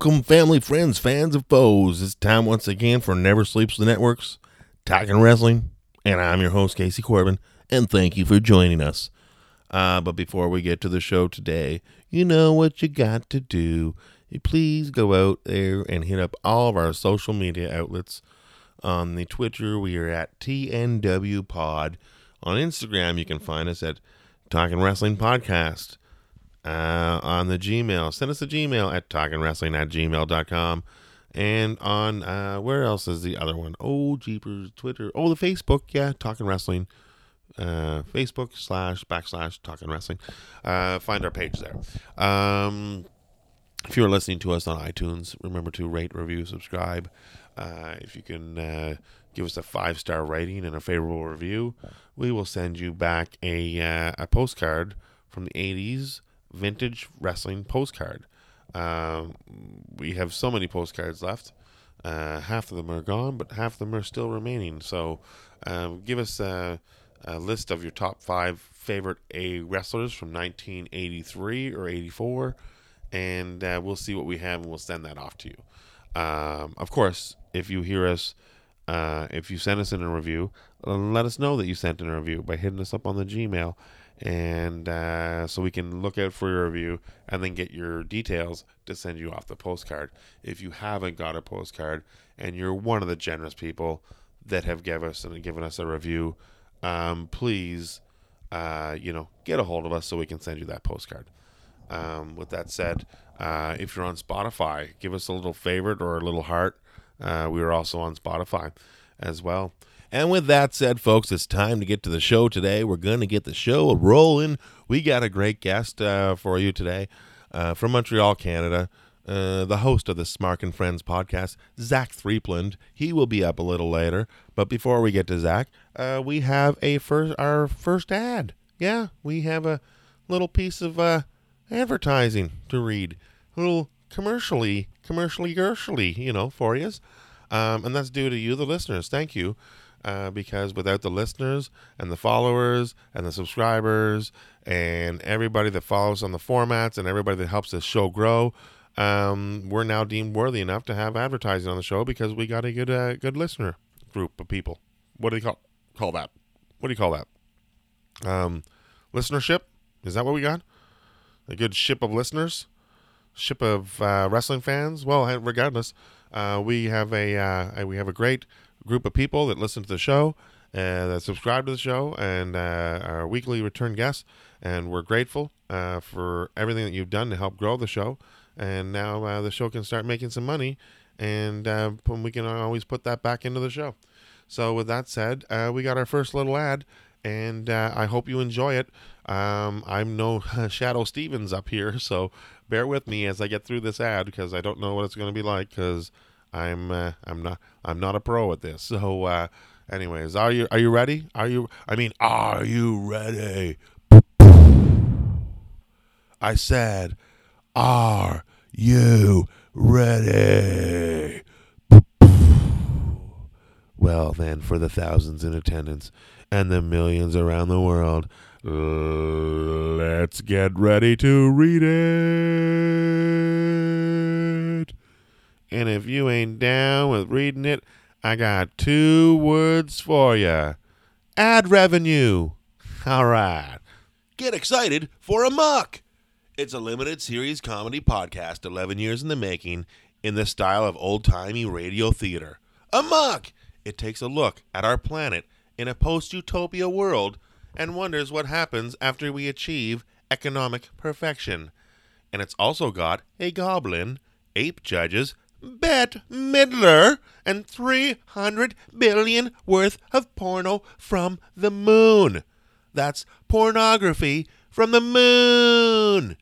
Welcome, family, friends, fans, and foes. It's time once again for Never Sleeps the Networks, talking wrestling, and I'm your host, Casey Corbin, and thank you for joining us. Uh, but before we get to the show today, you know what you got to do. Please go out there and hit up all of our social media outlets. On the Twitter, we are at TNW Pod. On Instagram, you can find us at Talking Wrestling Podcast uh, on the Gmail. Send us a Gmail at talkingwrestling at gmail.com. And on, uh, where else is the other one? Oh, Jeepers, Twitter. Oh, the Facebook. Yeah, Talking Wrestling. Uh, Facebook slash backslash Talking Wrestling. Uh, find our page there. Um, if you're listening to us on iTunes, remember to rate, review, subscribe. Uh, if you can uh, give us a five star rating and a favorable review, we will send you back a, uh, a postcard from the 80s vintage wrestling postcard. Um, we have so many postcards left. Uh, half of them are gone, but half of them are still remaining. So um, give us a, a, list of your top five favorite A wrestlers from 1983 or 84, and uh, we'll see what we have and we'll send that off to you. Um, of course, if you hear us, uh, if you send us in a review, let us know that you sent in a review by hitting us up on the Gmail and uh, so we can look out for your review and then get your details to send you off the postcard. If you haven't got a postcard and you're one of the generous people that have given us and given us a review, um, please, uh, you know, get a hold of us so we can send you that postcard. Um, with that said, uh, if you're on Spotify, give us a little favorite or a little heart. Uh, we are also on Spotify as well. And with that said, folks, it's time to get to the show today. We're going to get the show rolling. We got a great guest uh, for you today uh, from Montreal, Canada. Uh, the host of the Smark and Friends podcast, Zach Threepland. He will be up a little later. But before we get to Zach, uh, we have a first our first ad. Yeah, we have a little piece of uh, advertising to read, a little commercially, commercially, commercially, you know, for you. Um, and that's due to you, the listeners. Thank you uh, because without the listeners and the followers and the subscribers and everybody that follows on the formats and everybody that helps this show grow, um, we're now deemed worthy enough to have advertising on the show because we got a good uh, good listener group of people. What do you call call that? What do you call that? Um, listenership is that what we got? A good ship of listeners, ship of uh, wrestling fans. Well, regardless, uh, we have a uh, we have a great group of people that listen to the show and that subscribe to the show and uh, our weekly return guests. And we're grateful uh, for everything that you've done to help grow the show. And now uh, the show can start making some money, and uh, we can always put that back into the show. So, with that said, uh, we got our first little ad, and uh, I hope you enjoy it. Um, I'm no Shadoe Stevens up here, so bear with me as I get through this ad because I don't know what it's going to be like because I'm uh, I'm not I'm not a pro at this. So uh, anyways, are you are you ready? Are you I mean, are you ready? I said, "Are you ready?" Well, then, for the thousands in attendance and the millions around the world, let's get ready to read it. And if you ain't down with reading it, I got two words for you ad revenue. All right. Get excited for Amok. It's a limited series comedy podcast 11 years in the making in the style of old timey radio theater. Amok! It takes a look at our planet in a post utopia world and wonders what happens after we achieve economic perfection. And it's also got a goblin, ape judges, Bette Midler, and 300 billion worth of porno from the moon. That's pornography from the moon.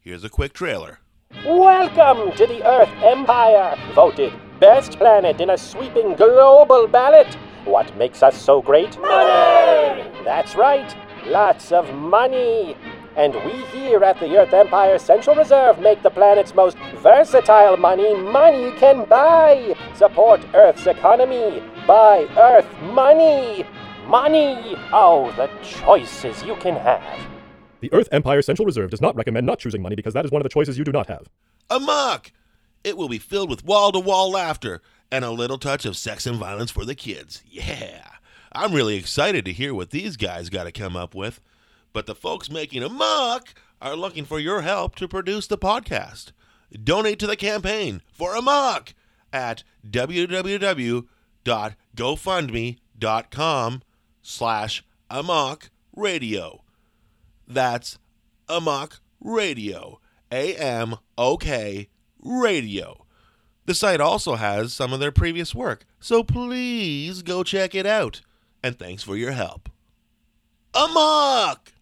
Here's a quick trailer. Welcome to the Earth Empire, voted best planet in a sweeping global ballot. What makes us so great? Money! That's right, lots of money. And we here at the Earth Empire Central Reserve make the planet's most versatile money money can buy. Support Earth's economy. Buy Earth money. Money! Oh, the choices you can have. The Earth Empire Central Reserve does not recommend not choosing money because that is one of the choices you do not have. A Amok! It will be filled with wall to wall laughter and a little touch of sex and violence for the kids. Yeah. I'm really excited to hear what these guys got to come up with. But the folks making a Amok are looking for your help to produce the podcast. Donate to the campaign for a Amok at www.gofundme.com slash Amok Radio. That's Amok Radio. A M O K Radio. The site also has some of their previous work, so please go check it out. And thanks for your help. Amok!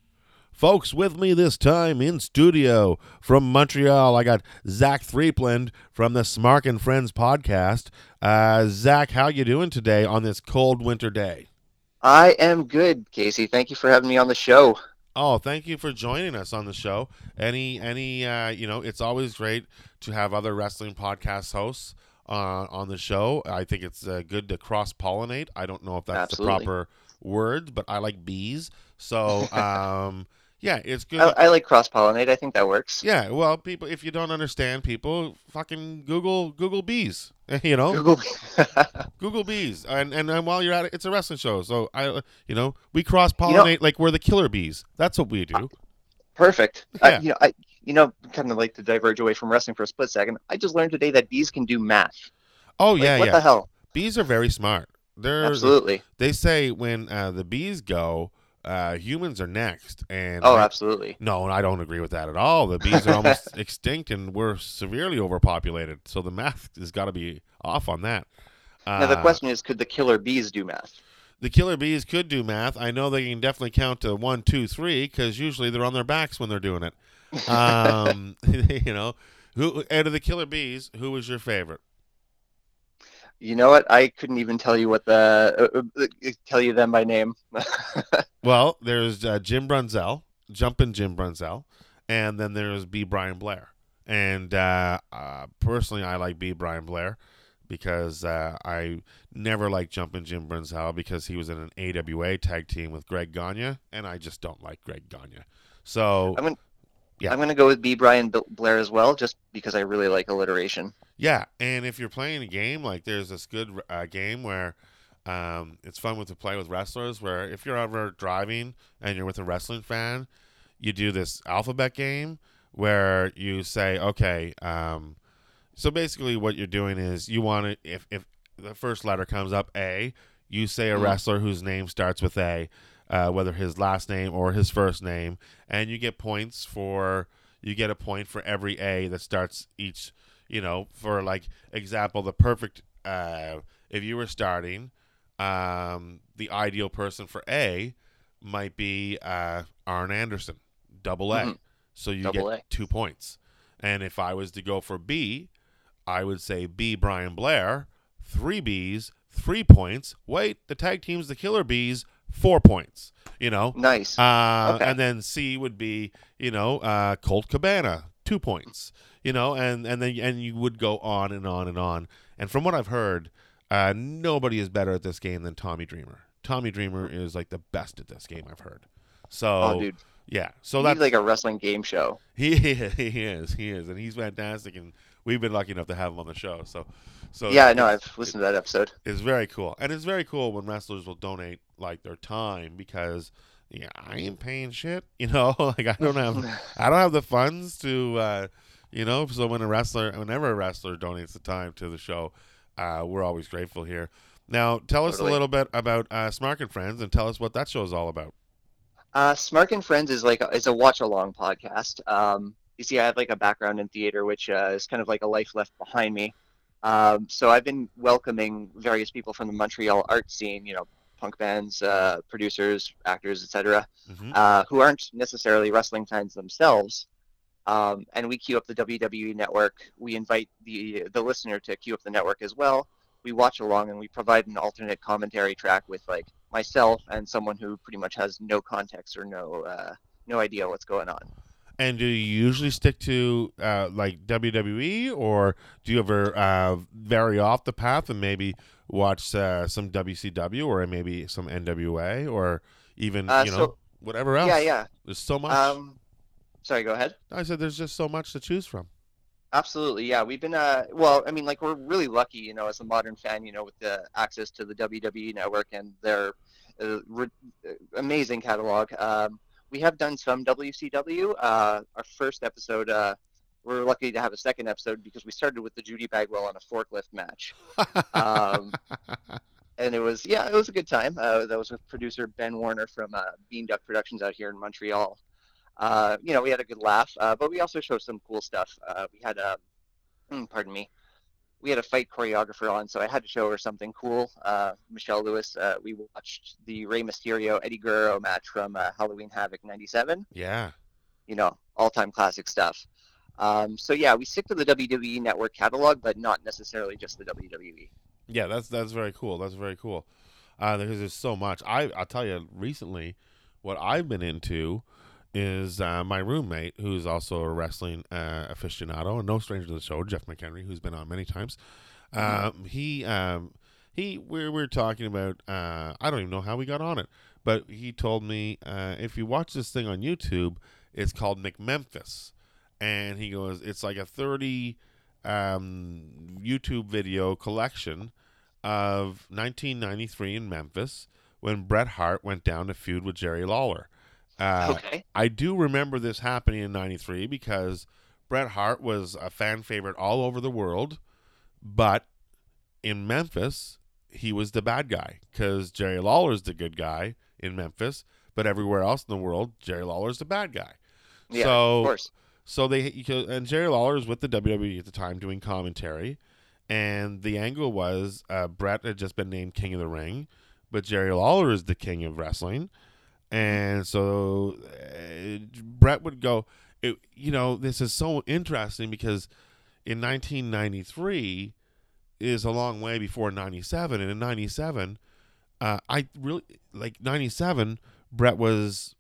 Folks, with me this time in studio from Montreal, I got Zach Threepland from the Smark and Friends podcast. Uh, Zach, how you doing today on this cold winter day? I am good, Casey. Thank you for having me on the show. Oh, thank you for joining us on the show. Any, any, uh, you know, it's always great to have other wrestling podcast hosts uh, on the show. I think it's uh, good to cross pollinate. I don't know if that's Absolutely. the proper word, but I like bees. So, um, yeah, it's good. I, I like cross pollinate. I think that works. yeah, well, people, if you don't understand people, fucking Google Google bees. You know, Google. Google bees, and, and while you're at it, it's a wrestling show. So I, you know, we cross pollinate like we're the killer bees. That's what we do. Perfect. Yeah. Uh, you know, I you know, kind of like to diverge away from wrestling for a split second. I just learned today that bees can do math. Oh Like, yeah, what yeah. the hell? Bees are very smart. They're Absolutely. They say when uh, the bees go, uh, humans are next. And Oh, I- absolutely. no, I don't agree with that at all. The bees are almost extinct, and we're severely overpopulated. So the math has got to be off on that. Uh, now the question is, could the killer bees do math? the killer bees could do math. I know they can definitely count to one, two, three, because usually they're on their backs when they're doing it. Um, you know, who out of the killer bees, who was your favorite? You know what? I couldn't even tell you what the uh, uh, uh, tell you them by name. Well, there's uh, Jim Brunzell, jumping Jim Brunzell, and then there's B. Brian Blair. And uh, uh, personally, I like B. Brian Blair because uh, I never liked jumping Jim Brunzell because he was in an AWA tag team with Greg Gagne, and I just don't like Greg Gagne. So I'm gonna, Yeah. I'm gonna go with B. Brian Blair as well, just because I really like alliteration. Yeah, and if you're playing a game, like there's this good uh, game where um, it's fun with to play with wrestlers. Where if you're ever driving and you're with a wrestling fan, you do this alphabet game where you say, okay. Um, so basically, what you're doing is you want to if if the first letter comes up A, you say a Mhm. wrestler whose name starts with A, uh, whether his last name or his first name, and you get points for you get a point for every A that starts each you know, for like example, the perfect uh, if you were starting, um, the ideal person for A might be uh, Arn Anderson, double A. Mhm. So you Double get A. two points. And if I was to go for B, I would say B Brian Blair, three B's, three points. Wait, the tag team's the Killer Bees, four points. You know, Nice. uh, Okay. And then C would be, you know, uh, Colt Cabana, two points. You know, and and then and you would go on and on and on. And from what I've heard, uh, nobody is better at this game than Tommy Dreamer. Tommy Dreamer is like the best at this game I've heard. So oh, dude. yeah, so that's like a wrestling game show. he he is he is, and he's fantastic, and we've been lucky enough to have him on the show. So so yeah, no, it's- I've listened to that episode. it's very cool, and it's very cool when wrestlers will donate like their time because yeah, I ain't paying shit, you know. like I don't have I don't have the funds to, uh, you know. So when a wrestler, whenever a wrestler donates the time to the show, uh, we're always grateful here. Now, tell us Totally. a little bit about uh, Smark and Friends, and tell us what that show is all about. Uh, Smark and Friends is like a, is a watch along podcast. Um, you see, I have like a background in theater, which uh, is kind of like a life left behind me. Um, so I've been welcoming various people from the Montreal art scene, you know, punk bands, uh, producers, actors, etc., hmm uh, who aren't necessarily wrestling fans themselves, Um, and we queue up the WWE network. We invite the the listener to queue up the network as well. We watch along and we provide an alternate commentary track with like myself and someone who pretty much has no context or no uh, no idea what's going on. And do you usually stick to uh, like WWE, or do you ever uh, vary off the path and maybe watch uh, some WCW or maybe some NWA or even Uh, you know so- whatever else? Yeah, yeah. There's so much. Um, sorry, go ahead. I said there's just so much to choose from. Absolutely, yeah. We've been, uh, well, I mean, like we're really lucky, you know, as a modern fan, you know, with the access to the WWE network and their uh, re- uh, amazing catalog. Um, we have done some WCW. Uh, our first episode, uh, we're lucky to have a second episode because we started with the Judy Bagwell on a forklift match, um, and it was, yeah, it was a good time. Uh, that was with producer Ben Warner from uh, Bean Duck Productions out here in Montreal uh, you know, we had a good laugh, uh, but we also showed some cool stuff. Uh, we had a, mm, pardon me, we had a fight choreographer on, so I had to show her something cool. Uh, Michelle Lewis, uh, we watched the Rey Mysterio Eddie Guerrero match from uh, Halloween Havoc '97. yeah. You know, all-time classic stuff. Um, so yeah, we stick to the WWE Network catalog, but not necessarily just the. WWE. Yeah, that's that's very cool. That's very cool. Uh, because there's so much. I I'll tell you recently, what I've been into is uh, my roommate, who's also a wrestling uh, aficionado and no stranger to the show, Jeff McHenry, who's been on many times. Um, he um, he we were talking about. Uh, I don't even know how we got on it, but he told me uh, if you watch this thing on YouTube, it's called McMemphis, and he goes, it's like a thirty um, YouTube video collection of 1993 in Memphis when Bret Hart went down to feud with Jerry Lawler. Uh, okay. I do remember this happening in 93 because Bret Hart was a fan favorite all over the world, but in Memphis, he was the bad guy because Jerry Lawler's the good guy in Memphis, but everywhere else in the world, Jerry Lawler's the bad guy. Yeah, so, of course. so they and Jerry Lawler was with the WWE at the time doing commentary, and the angle was uh, Bret had just been named King of the Ring, but Jerry Lawler is the King of Wrestling, and so uh, Bret would go. It, you know, this is so interesting because in 1993 is a long way before 97, and in 97, uh, I really like 97. Bret was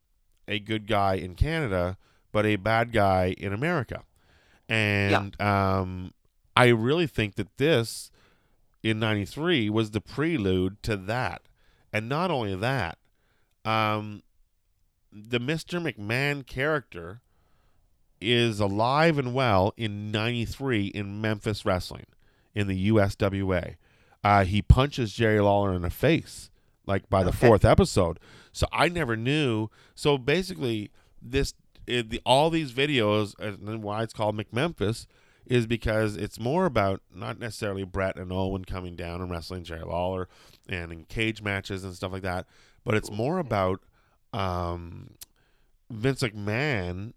a good guy in Canada, but a bad guy in America. And um, I really think that this in 93 was the prelude to that. And not only that, um, the Mr. McMahon character is alive and well in 93 in Memphis Wrestling in the USWA. Uh, he punches Jerry Lawler in the face, like by the Okay. fourth episode. So I never knew. So basically, this it, the, all these videos and why it's called McMemphis is because it's more about not necessarily Bret and Owen coming down and wrestling Jerry Lawler and in cage matches and stuff like that, but it's more about um, Vince McMahon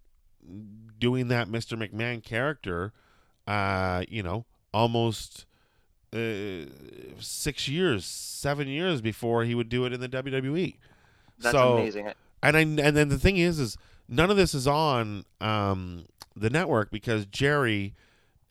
doing that Mr. McMahon character, uh, you know, almost uh, six years, seven years before he would do it in the WWE. That's so, amazing. and I and then the thing is, is none of this is on um, the network because Jerry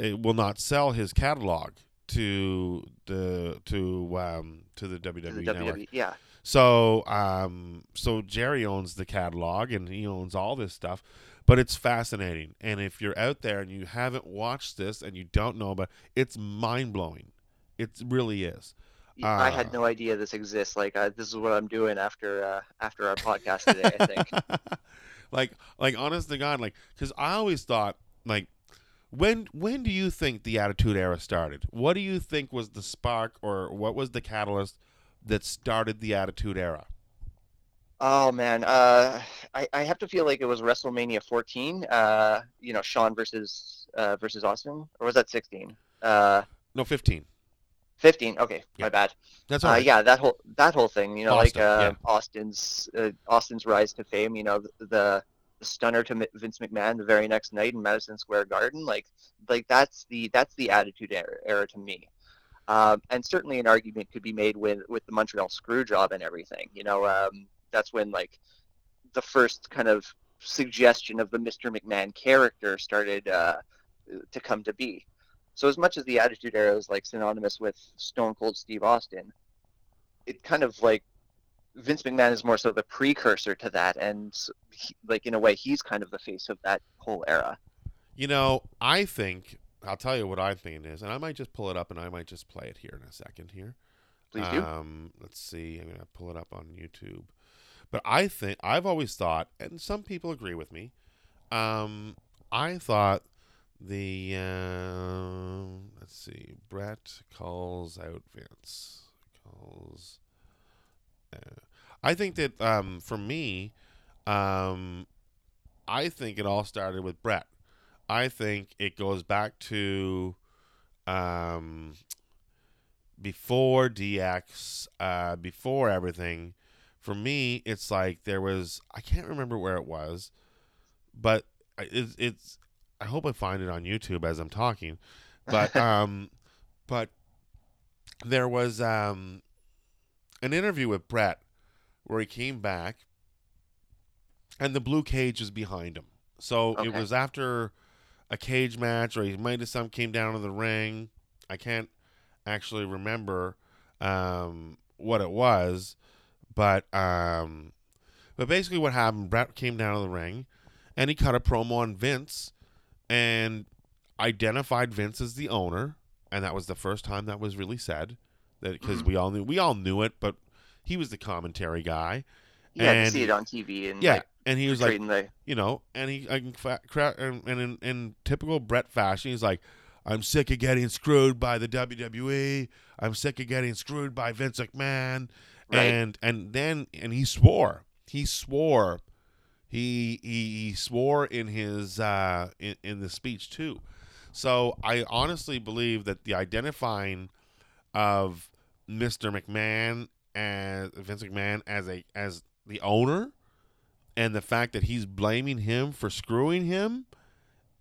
uh, will not sell his catalog to the to um, to the WWE To the network. WWE. Yeah. So, um, so Jerry owns the catalog and he owns all this stuff, but it's fascinating. And if you're out there and you haven't watched this and you don't know about, it's mind blowing. It really is. I Uh, had no idea this exists. Like uh, this is what I'm doing after uh, after our podcast today. I think. like, like honest to God, like, because I always thought, like, when when do you think the Attitude Era started? What do you think was the spark, or what was the catalyst that started the Attitude Era? Oh man, uh, I, I have to feel like it was WrestleMania 14. Uh, you know, Shawn versus uh, versus Austin, or was that 16? Uh, No, fifteen. 15. Okay, Yeah. my bad. That's all Uh, yeah, that whole that whole thing. You know, Austin, like uh, yeah. Austin's uh, Austin's rise to fame. You know, the, the the stunner to Vince McMahon the very next night in Madison Square Garden. Like like that's the that's the Attitude Era, era to me. Um, and certainly an argument could be made with with the Montreal Screwjob and everything. You know, um, that's when like the first kind of suggestion of the Mr. McMahon character started uh, to come to be. So as much as the Attitude Era is like synonymous with Stone Cold Steve Austin, it kind of like Vince McMahon is more so the precursor to that, and he, like in a way, he's kind of the face of that whole era. You know, I think I'll tell you what I think it is, and I might just pull it up and I might just play it here in a second here. Please do. Um, let's see. I'm gonna pull it up on YouTube. But I think I've always thought, and some people agree with me. Um, I thought the uh, let's see, Bret calls out Vince. Calls. Uh, I think that um, for me, um, I think it all started with Bret. I think it goes back to um, before DX, uh, before everything. For me, it's like there was I can't remember where it was, but it's, it's I hope I find it on YouTube as I'm talking, but um, but there was um, an interview with Bret where he came back, and the blue cage was behind him. So it was after a cage match, or he might have some came down to the ring. I can't actually remember um, what it was, but um, but basically what happened, Bret came down to the ring, and he cut a promo on Vince, and identified Vince as the owner, and that was the first time that was really said, that because Mm-hmm. we all knew we all knew it, but he was the commentary guy. Yeah, had to see it on TV and Yeah, like, and he was like, the you know, and he, I can fa- cra- and, and in, in typical Bret fashion, he's like, I'm sick of getting screwed by the WWE. I'm sick of getting screwed by Vince McMahon. Right. And and then and he swore. He swore. He he, he swore in his uh in, in the speech too. So I honestly believe that the identifying of Mr. McMahon as Vince McMahon as a as the owner and the fact that he's blaming him for screwing him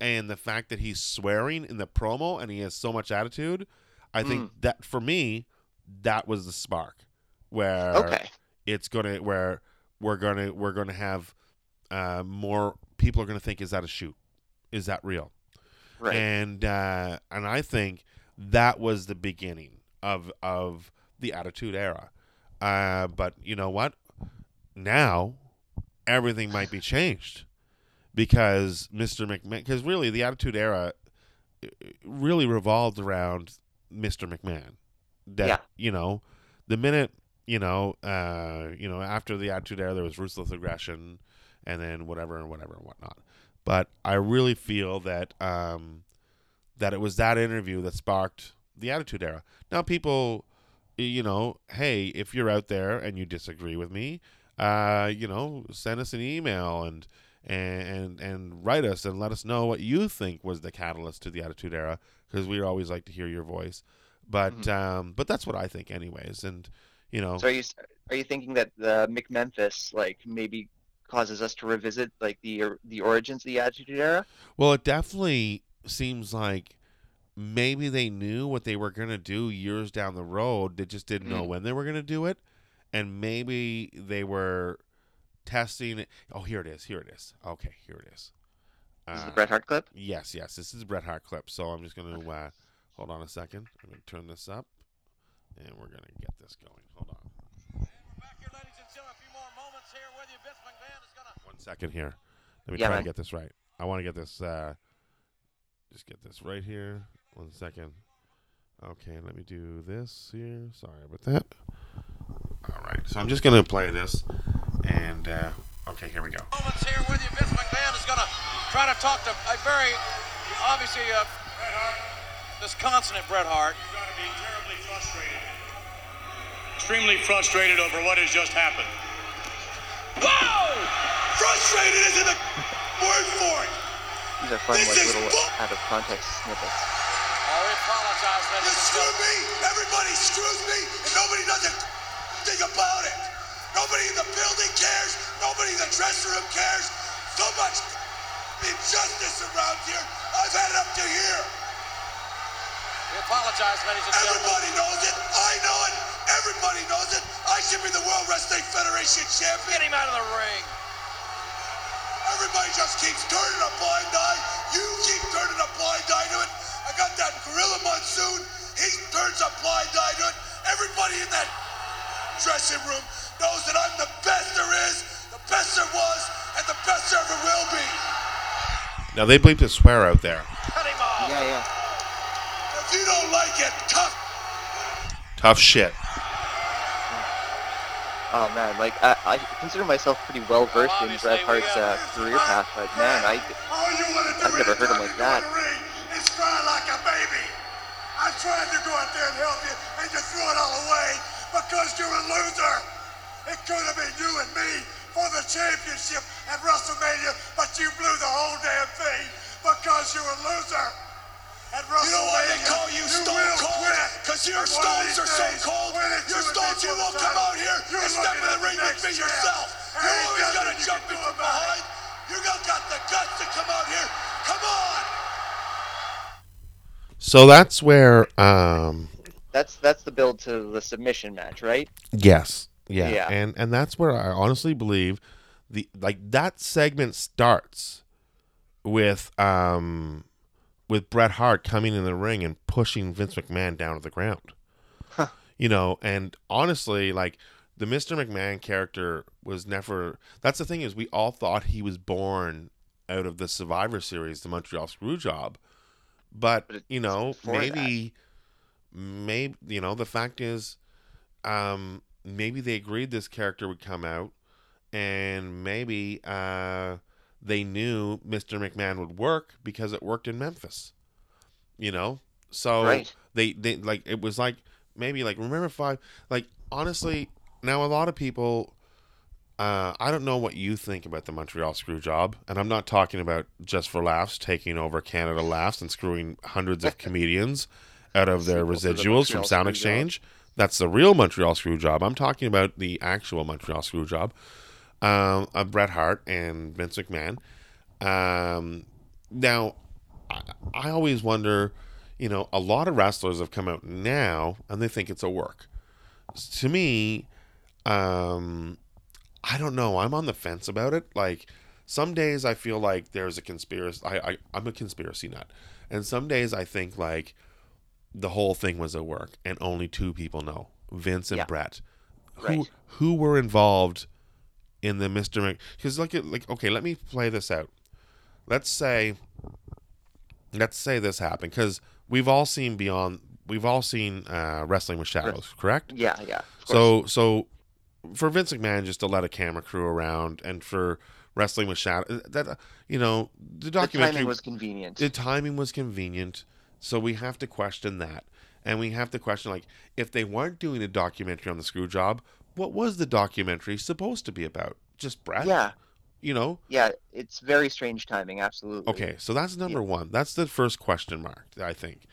and the fact that he's swearing in the promo and he has so much attitude i think that for me that was the spark where okay. it's gonna where we're gonna we're gonna have uh, more people are gonna think is that a shoot is that real Right. and uh, and I think that was the beginning of of the Attitude Era. Uh, but you know what? Now everything might be changed because Mr. McMahon. Because really, the Attitude Era uh, really revolved around Mr. McMahon. That Yeah. you know, the minute you know, uh, you know, after the Attitude Era, there was ruthless aggression, and then whatever and whatever and whatnot. But I really feel that um, that it was that interview that sparked the Attitude Era. Now, people, you know, hey, if you're out there and you disagree with me, uh, you know, send us an email and and and write us and let us know what you think was the catalyst to the Attitude Era because we always like to hear your voice. But um, but that's what I think, anyways. And you know, So are you are you thinking that the McMemphis like maybe causes us to revisit like the the origins of the Attitude Era? Well, it definitely seems like maybe they knew what they were going to do years down the road. They just didn't know Mm. when they were going to do it. And maybe they were testing it. Oh, here it is. Here it is. Okay, here it is. This is Uh, Bret Hart clip. Yes, yes. This is a Bret Hart clip. So I'm just going to uh, hold on a second. I'm going to turn this up and we're going to get this going. Hold on. Back here, ladies and gentlemen, a few more moments here with you. Vince McMahon is gonna. One second here. Let me Yeah, try man. to get this right. I want to get this. Uh, just get this right here. One second. Okay, let me do this here. Sorry about that. All right, so I'm just gonna play this, and uh, okay, here we go. Moments here with you. Vince McMahon is gonna try to talk to a very obviously uh, disconsolate Bret Hart. He's got to be terribly frustrated. Extremely frustrated over what has just happened. Whoa! Frustrated isn't the word for it. These are fun This like is little bull- out of context snippets. Oh, we apologize, You ladies and screw me, everybody screws me, and nobody does a thing about it. Nobody in the building cares. Nobody in the dressing room cares. So much injustice around here. I've had it up to here. We apologize, ladies and gentlemen. Everybody knows it. I know it. Everybody knows it. I should be the World Wrestling Federation champion. Get him out of the ring. Everybody just keeps turning a blind eye. You keep turning a blind eye to it. I got that gorilla monsoon. He turns a blind eye to it. Everybody in that dressing room knows that I'm the best there is, the best there was, and the best there ever will be. Now they bleep to swear out there. Cut him off. Yeah, yeah. If you don't like it, tough. Tough shit. Oh man, like I, I consider myself pretty well versed in Bret Hart's uh, career path, but man, I All you wanna do I've never heard him like that. go in the ring is cry like a baby. I tried to go out there and help you, and you threw it all away because you're a loser. It could have been you and me for the championship at WrestleMania, but you blew the whole damn thing because you're a loser. At WrestleMania, You know why they call you Stone Cold? quit. 'Cause your And stones these are so cold, your stones, you won't come out here you're and step in the ring with next me champ. yourself. You're ain't always gonna you jump can me do from about it. behind. You got got the guts to come out here. Come on. So that's where um that's that's the build to the submission match, right? yes. Yeah. Yeah. And and that's where I honestly believe the like that segment starts with um with Bret Hart coming in the ring and pushing Vince McMahon down to the ground. You know, and honestly, like the Mr. McMahon character was never that's the thing is we all thought he was born out of the Survivor series, the Montreal Screwjob. But, But you know, maybe that. Maybe you know, the fact is um maybe they agreed this character would come out and maybe uh they knew Mr. McMahon would work because it worked in Memphis. You know? So Right. they they like it was like maybe like remember five like honestly now a lot of people uh, I don't know what you think about the Montreal screw job, and I'm not talking about just for laughs taking over Canada laughs and screwing hundreds of comedians out of their to the residuals from Sound. Exchange. That's the real Montreal screw job. I'm talking about the actual Montreal screw job um, of Bret Hart and Vince McMahon. Um, now, I, I always wonder, you know, a lot of wrestlers have come out now and they think it's a work. To me, um, I don't know. I'm on the fence about it. Like some days I feel like there's a conspiracy. I, I I'm a conspiracy nut, and some days I think like the whole thing was a work, and only two people know: Vince and Yeah. Bret. Who Right. who were involved in the Mister Because at like okay, let me play this out. Let's say, let's say this happened because we've all seen beyond. We've all seen uh, Wrestling with Shadows, correct? Yeah, yeah. So so for Vince McMahon just to let a camera crew around and for wrestling with Shadows, that uh, you know the the documentary timing was convenient. the timing was convenient so we have to question that and we have to question like if they weren't doing a documentary on the screw job what was the documentary supposed to be about just Bret yeah, you know yeah. It's very strange timing. Absolutely. Okay, so that's number one. That's the first question mark, I think.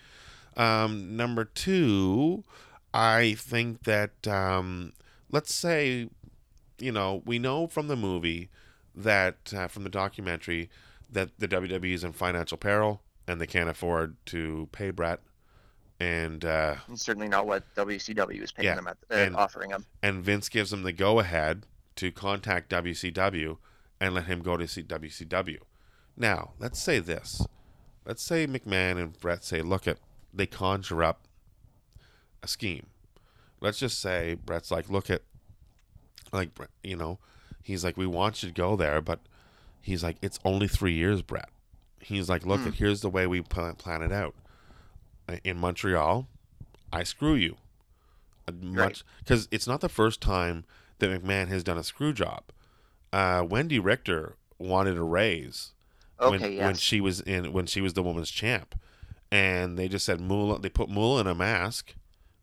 Um, number two, I think that um, let's say, you know, we know from the movie that uh, from the documentary that the WWE is in financial peril and they can't afford to pay Bret, and uh, certainly not what WCW is paying Yeah, them at, uh, and- offering them. and Vince gives them the go ahead to contact WCW and let him go to see WCW. Now, let's say this. Let's say McMahon and Bret say, look at they conjure up a scheme. Let's just say Bret's like, look at like you know, he's like, we want you to go there, but he's like, it's only three years, Bret. He's like, look at here's the way we plan, plan it out. In Montreal, I screw you a much because it's not the first time that McMahon has done a screw job. Uh, Wendi Richter wanted a raise when, Okay, when yes. she was in when she was the woman's champ, and they just said Moolah. They put Moolah in a mask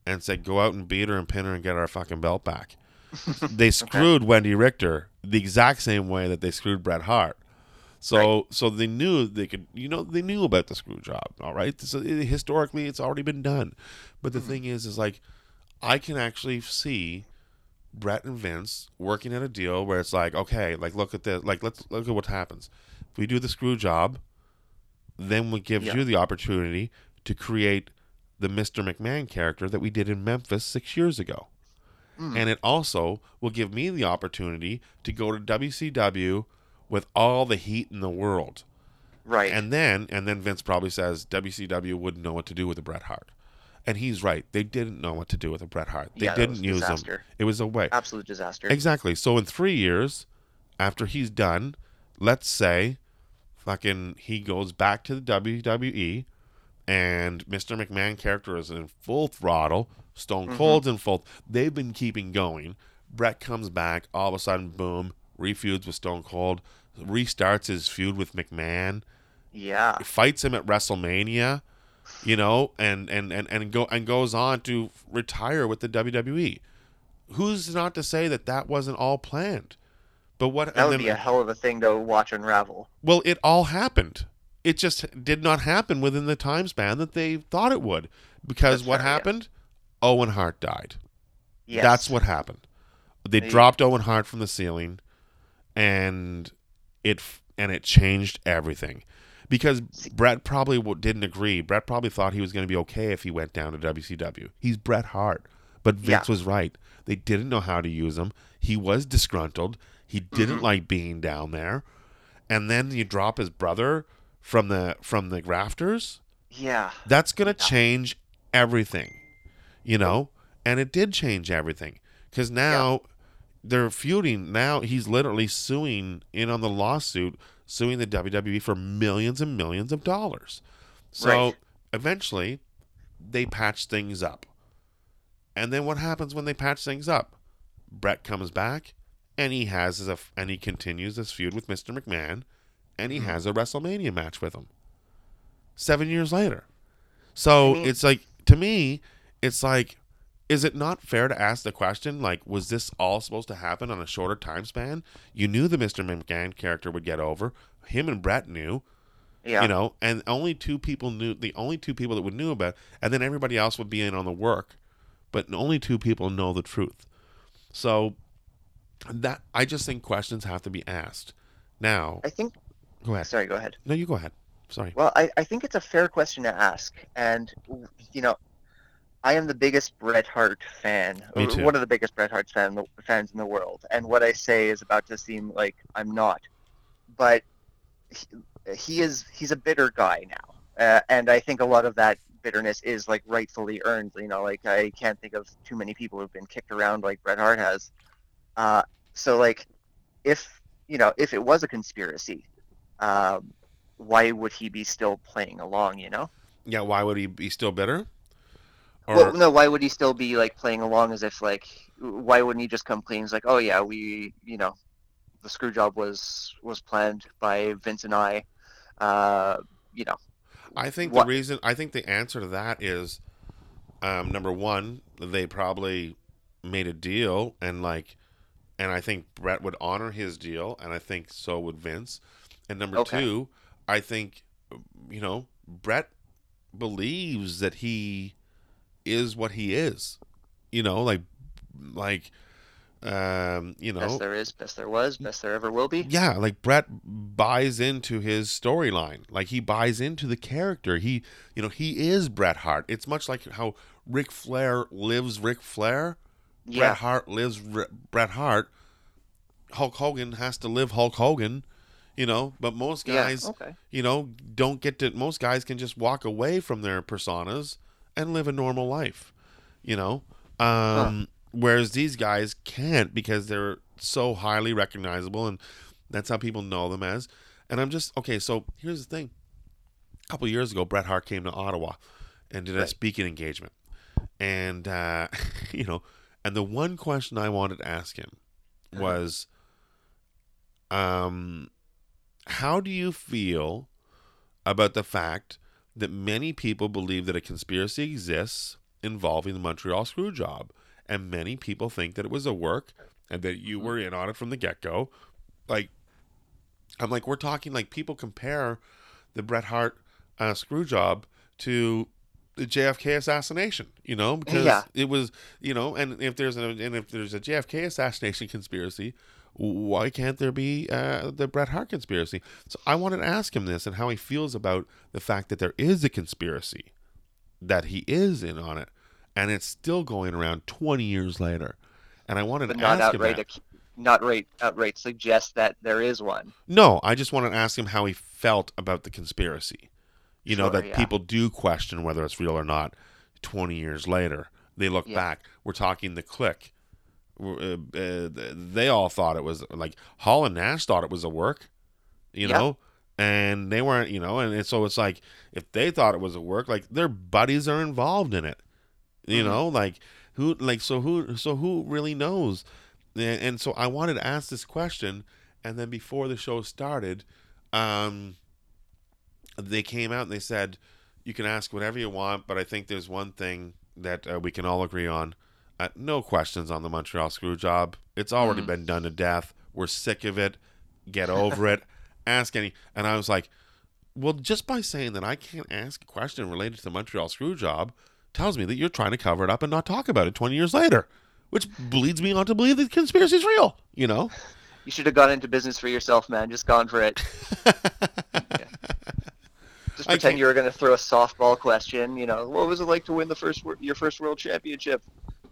and said, "Go out and beat her and pin her and get our fucking belt back." they screwed Wendi Richter the exact same way that they screwed Bret Hart. So so they knew they could you know they knew about the screw job, all right? So it, historically it's already been done. But the hmm. thing is is like I can actually see Bret and Vince working at a deal where it's like, okay, like look at this, like let's look at what happens. If we do the screw job, then we gives Yeah. you the opportunity to create the Mr. McMahon character that we did in Memphis six years ago. Hmm. And it also will give me the opportunity to go to WCW with all the heat in the world. Right. And then and then Vince probably says WCW wouldn't know what to do with a Bret Hart. And he's right. They didn't know what to do with a Bret Hart. They Yeah, didn't use him. It was a way. Absolute disaster. Exactly. So in three years, after he's done, let's say, fucking, he goes back to the WWE, and Mr. McMahon character is in full throttle. Stone mm-hmm. Cold's in full. They've been keeping going. Bret comes back. All of a sudden, boom, refeuds with Stone Cold, restarts his feud with McMahon Yeah. fights him at WrestleMania, you know, and and and and go and goes on to retire with the WWE. Who's not to say that that wasn't all planned? But what? That would then- be a hell of a thing to watch unravel. well, it all happened. It just did not happen within the time span that they thought it would. Because That's what happened? Owen Hart died. Yes. That's what happened. They They- dropped Owen Hart from the ceiling, and it and it changed everything. Because Bret probably didn't agree. Bret probably thought he was going to be okay if he went down to WCW. He's Bret Hart, but Vince Yeah. was right. They didn't know how to use him. He was disgruntled. He didn't Mm-hmm. like being down there. And then you drop his brother from the from the rafters Yeah. that's going to change everything you know and it did change everything because now they're feuding. Now he's literally suing in on the lawsuit suing the wwe for millions and millions of dollars. So Right. eventually they patch things up. And then what happens when they patch things up? Bret comes back and he has a and he continues this feud with mr mcmahon and he mm-hmm. has a wrestlemania match with him. Seven years later. So I mean- it's like to me, it's like, is it not fair to ask the question like, was this all supposed to happen on a shorter time span? You knew the Mr. McMahon character would get over. Him and Bret knew, Yeah. you know, and only two people knew. The only two people that would knew about, and then everybody else would be in on the work, but only two people know the truth. So that I just think questions have to be asked. Now, I think. go ahead. Sorry. Go ahead. No, you go ahead. Sorry. Well, I, I think it's a fair question to ask, and you know, I am the biggest Bret Hart fan. Me too. One of the biggest Bret Hart fan, fans in the world, and what I say is about to seem like I'm not, but he, he is he's a bitter guy now, uh, and I think a lot of that bitterness is like rightfully earned. You know, like I can't think of too many people who've been kicked around like Bret Hart has. Uh, so like, if you know, if it was a conspiracy. Um, why would he be still playing along? You know. Yeah, why would he be still bitter? Or well, no. Why would he still be like playing along as if like? Why wouldn't he just come clean? He's like, oh yeah, we, you know, the screw job was was planned by Vince and I. Uh, you know. I think What- the reason I think the answer to that is um, number one, they probably made a deal and like and I think Bret would honor his deal and I think so would Vince. And number Okay. two, I think you know, Bret believes that he is what he is. You know, like like um, you know, Best there is, best there was, best there ever will be. yeah, like Bret buys into his storyline. Like he buys into the character. He, you know, he is Bret Hart. It's much like how Ric Flair lives Ric Flair. Yeah. Bret Hart lives R- Bret Hart. Hulk Hogan has to live Hulk Hogan, you know. But most Yeah, guys, okay. you know, don't get to. Most guys can just walk away from their personas and live a normal life, you know. Um, Whereas these guys can't because they're so highly recognizable, and that's how people know them as. And I'm just okay. So here's the thing: a couple years ago, Bret Hart came to Ottawa and did a speaking engagement, and uh, you know, and the one question I wanted to ask him was, um, how do you feel about the fact that many people believe that a conspiracy exists involving the Montreal screw job, and many people think that it was a work and that you were in on it from the get go. Like, I'm like, we're talking like people compare the Bret Hart uh, screw job to the JFK assassination, you know, because Yeah. it was, you know, and if there's a and if there's a JFK assassination conspiracy, why can't there be uh, the Bret Hart conspiracy? So I wanted to ask him this and how he feels about the fact that there is a conspiracy, that he is in on it, and it's still going around 20 years later. And I wanted to not ask him outright, that. not right outright suggest that there is one. No, I just wanted to ask him how he felt about the conspiracy. You know that yeah. people do question whether it's real or not. Twenty years later, they look Yeah. back. We're talking the click. Uh, uh, they all thought it was like Hall and Nash thought it was a work, you Yeah. know, and they weren't, you know, and, and so it's like if they thought it was a work, like their buddies are involved in it, you Mhm. know, like who, like so who, so who really knows? And, and so I wanted to ask this question, and then before the show started, um, they came out and they said you can ask whatever you want, but I think there's one thing that uh, we can all agree on. Uh, no questions on the Montreal screw job. It's already Mhm. been done to death. We're sick of it. Get over it. Ask any. And I was like, well, just by saying that I can't ask a question related to the Montreal screw job tells me that you're trying to cover it up and not talk about it 20 years later, which leads me on to believe that the conspiracy is real, you know? You should have gone into business for yourself, man. Just gone for it. Just pretend you were going to throw a softball question. You know, what was it like to win the first your first world championship?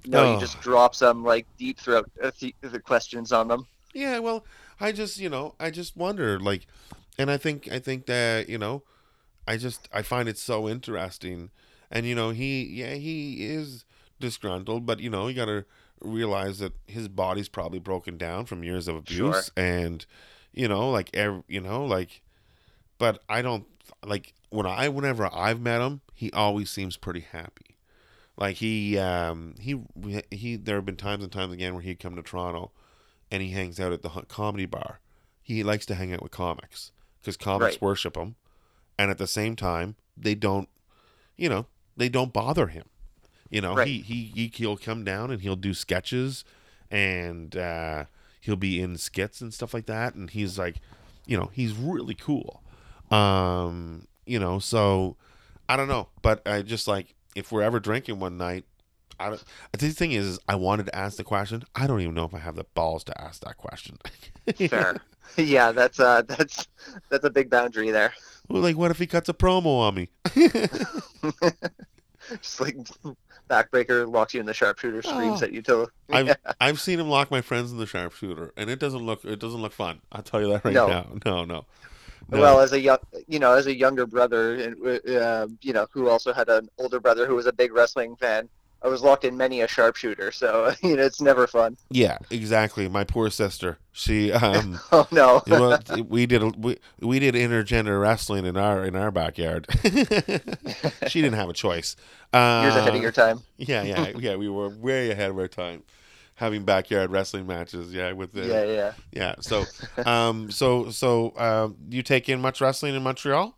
No, Oh. you just drop some like deep throat uh, th- the questions on them. Yeah, well, I just, you know, I just wonder, like, and I think, I think that, you know, I just, I find it so interesting, and you know, he, yeah, he is disgruntled, but you know, you got to realize that his body's probably broken down from years of abuse, Sure. and you know, like, ev- you know, like, but I don't like when I, whenever I've met him, he always seems pretty happy. Like he, um, he, he. There have been times and times again where he'd come to Toronto, and he hangs out at the comedy bar. He likes to hang out with comics because comics Right. worship him, and at the same time, they don't, you know, they don't bother him. You know, Right. he, he he he'll come down and he'll do sketches, and uh, he'll be in skits and stuff like that. And he's like, you know, he's really cool. Um, you know, so I don't know, but I just like if we're ever drinking one night, I don't. The thing is, is, I wanted to ask the question. I don't even know if I have the balls to ask that question. Fair. yeah, that's uh, that's that's a big boundary there. Well, like, what if he cuts a promo on me? Just like backbreaker locks you in the sharpshooter, screams Oh. at you till I've I've seen him lock my friends in the sharpshooter, and it doesn't look it doesn't look fun. I'll tell you that right No. now. No, no. No. Well, as a young, you know, as a younger brother, and uh, you know, who also had an older brother who was a big wrestling fan, I was locked in many a sharpshooter. So you know, it's never fun. yeah, exactly. My poor sister. She um. Oh no. well, we did a, we we did intergender wrestling in our in our backyard. she didn't have a choice. Uh, Years ahead of your time. Yeah, yeah, yeah. We were way ahead of our time, having backyard wrestling matches. Yeah, with the Yeah, yeah. yeah. So, um, so so um, you take in much wrestling in Montreal?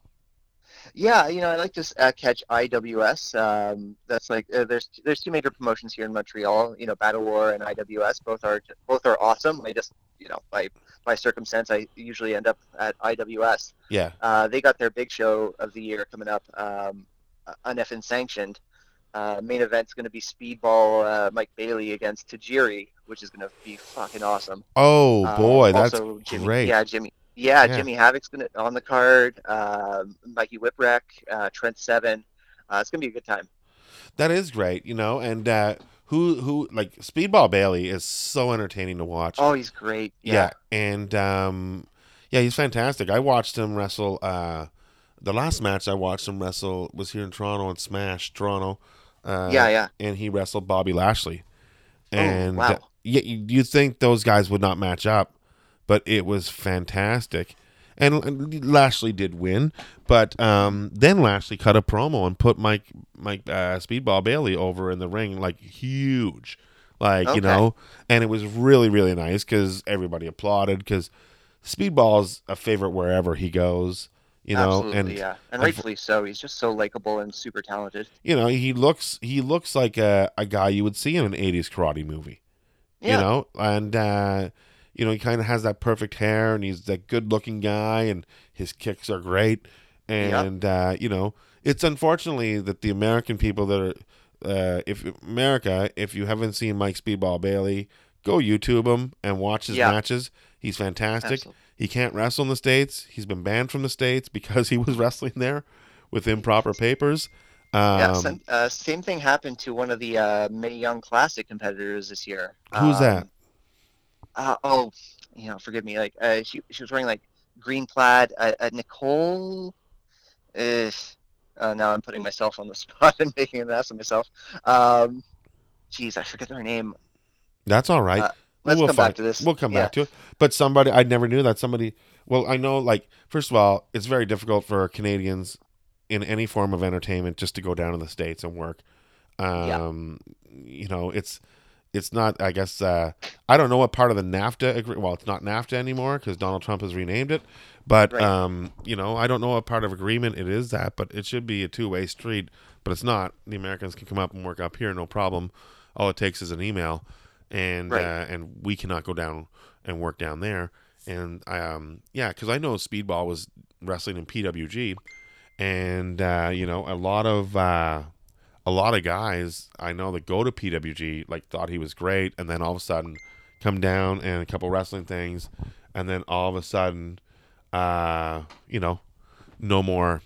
Yeah, you know, I like to uh, catch IWS. Um, that's like uh, there's there's two major promotions here in Montreal. You know, Battle War and IWS. Both are both are awesome. I just you know by by circumstance I usually end up at IWS. Yeah. Uh, they got their big show of the year coming up, um, uneffing sanctioned. Uh, main event's going to be Speedball uh, Mike Bailey against Tajiri, which is going to be fucking awesome. Oh Um, boy, that's Jimmy, great. Yeah, Jimmy. Yeah, Yeah. Jimmy Havoc's gonna on the card. Um, Mikey Whipwreck, uh, Trent Seven. Uh, it's gonna be a good time. That is great, you know. And uh, who who like Speedball Bailey is so entertaining to watch. Oh, he's great. yeah. Yeah. and um, yeah, he's fantastic. I watched him wrestle. Uh, the last match I watched him wrestle was here in Toronto and Smash Toronto. Uh, yeah, yeah. and he wrestled Bobby Lashley. Oh, And wow. uh, yeah, you you'd think those guys would not match up, but it was fantastic. And Lashley did win, but um, then Lashley cut a promo and put Mike Mike uh, Speedball Bailey over in the ring like huge, like you know, and it was really really nice because everybody applauded because Speedball's a favorite wherever he goes, you know, Absolutely, and yeah, and rightfully so. He's just so likable and super talented. you know he looks he looks like a, a guy you would see in an 80s karate movie Yeah. you know and uh you know he kind of has that perfect hair and he's that good looking guy and his kicks are great and uh you know it's unfortunately that the american people that are uh if america if you haven't seen mike speedball bailey go youtube him and watch his Yeah. matches he's fantastic Absolutely. He can't wrestle in the states he's been banned from the states because he was wrestling there with improper papers um, yeah, some, uh, same thing happened to one of the uh, Mae Young Classic competitors this year. Who's that? Um, uh, oh, you know, forgive me. Like uh, she she was wearing like green plaid. Uh, uh, Nicole. Uh, uh, now I'm putting myself on the spot and making an ass of myself. Um, geez, I forget her name. That's all right. Let's we'll come find- back to this. We'll come Yeah. back to it. But somebody, I never knew that somebody. Well, I know, like, first of all, it's very difficult for Canadians in any form of entertainment just to go down to the states and work. Um, You know, it's it's not. I guess uh, I don't know what part of the NAFTA. Agree- well, it's not NAFTA anymore because Donald Trump has renamed it. But Right. um, you know, I don't know what part of agreement it is that. But it should be a two way street. But it's not. The Americans can come up and work up here, no problem. All it takes is an email, and Right. uh, and we cannot go down and work down there. And um, yeah, because I know Speedball was wrestling in PWG, and uh, you know a lot of uh, a lot of guys I know that go to PWG like thought he was great, and then all of a sudden come down and a couple wrestling things, and then all of a sudden, uh, you know, no more,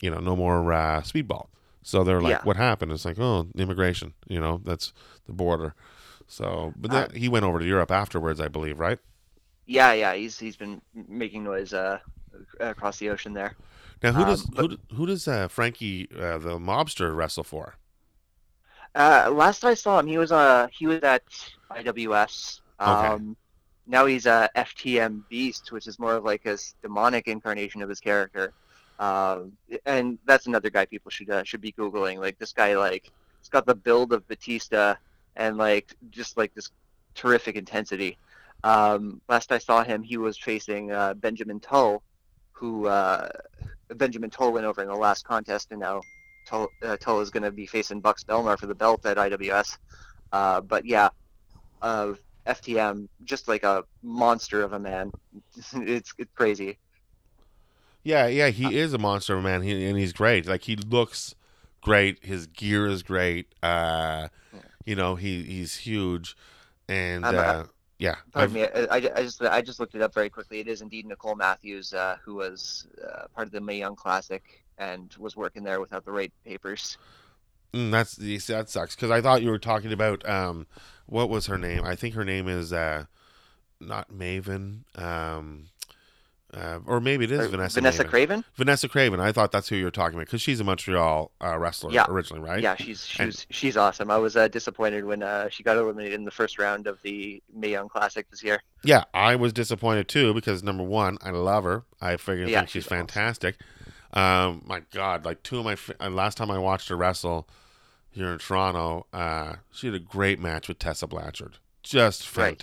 you know, no more uh, Speedball. So they're like, Yeah. "What happened?" It's like, "Oh, immigration." You know, that's the border. So, but Uh, he went over to Europe afterwards, I believe, right? Yeah, yeah, he's he's been making noise uh, across the ocean there. Now, who Um, does but- who, who does uh, Frankie uh, the mobster wrestle for? Uh, last I saw him, he was uh he was at IWS. Okay. Um, now he's a FTM Beast, which is more of like his demonic incarnation of his character. Um, and that's another guy people should uh, should be googling. Like this guy, like he's got the build of Batista and like just like this terrific intensity. Um, last I saw him, he was facing uh, Benjamin Tull, who uh, Benjamin Tull went over in the last contest, and now Tull, uh, Tull is going to be facing Bucks Belmar for the belt at IWS. Uh, but yeah, uh, FTM, just like a monster of a man. it's it's crazy. Yeah, yeah, Uh, he is a monster of a man, he, and he's great. Like he looks great. His gear is great. Uh, you know, he he's huge, and I'm, uh, yeah, Pardon I've- me, I, I, I just I just looked it up very quickly. It is indeed Nicole Matthews, uh, who was uh, part of the Mae Young Classic and was working there without the right papers. Mm, that's you see, that sucks because I thought you were talking about um, what was her name? I think her name is uh, not Maven, um, uh, or maybe it is Or Vanessa. Vanessa Maven. Kraven. Vanessa Kraven. I thought that's who you were talking about because she's a Montreal uh, wrestler Yeah. originally, right? Yeah, she's And- she's she's awesome. I was uh, disappointed when uh, she got eliminated in the first round of the Mae Young Classic this year. Yeah, I was disappointed too because number one, I love her. I figure Yeah, think she's, she's awesome. fantastic. Um, my God, like two of my uh, last time I watched her wrestle here in Toronto, uh, she had a great match with Tessa Blanchard, just Right.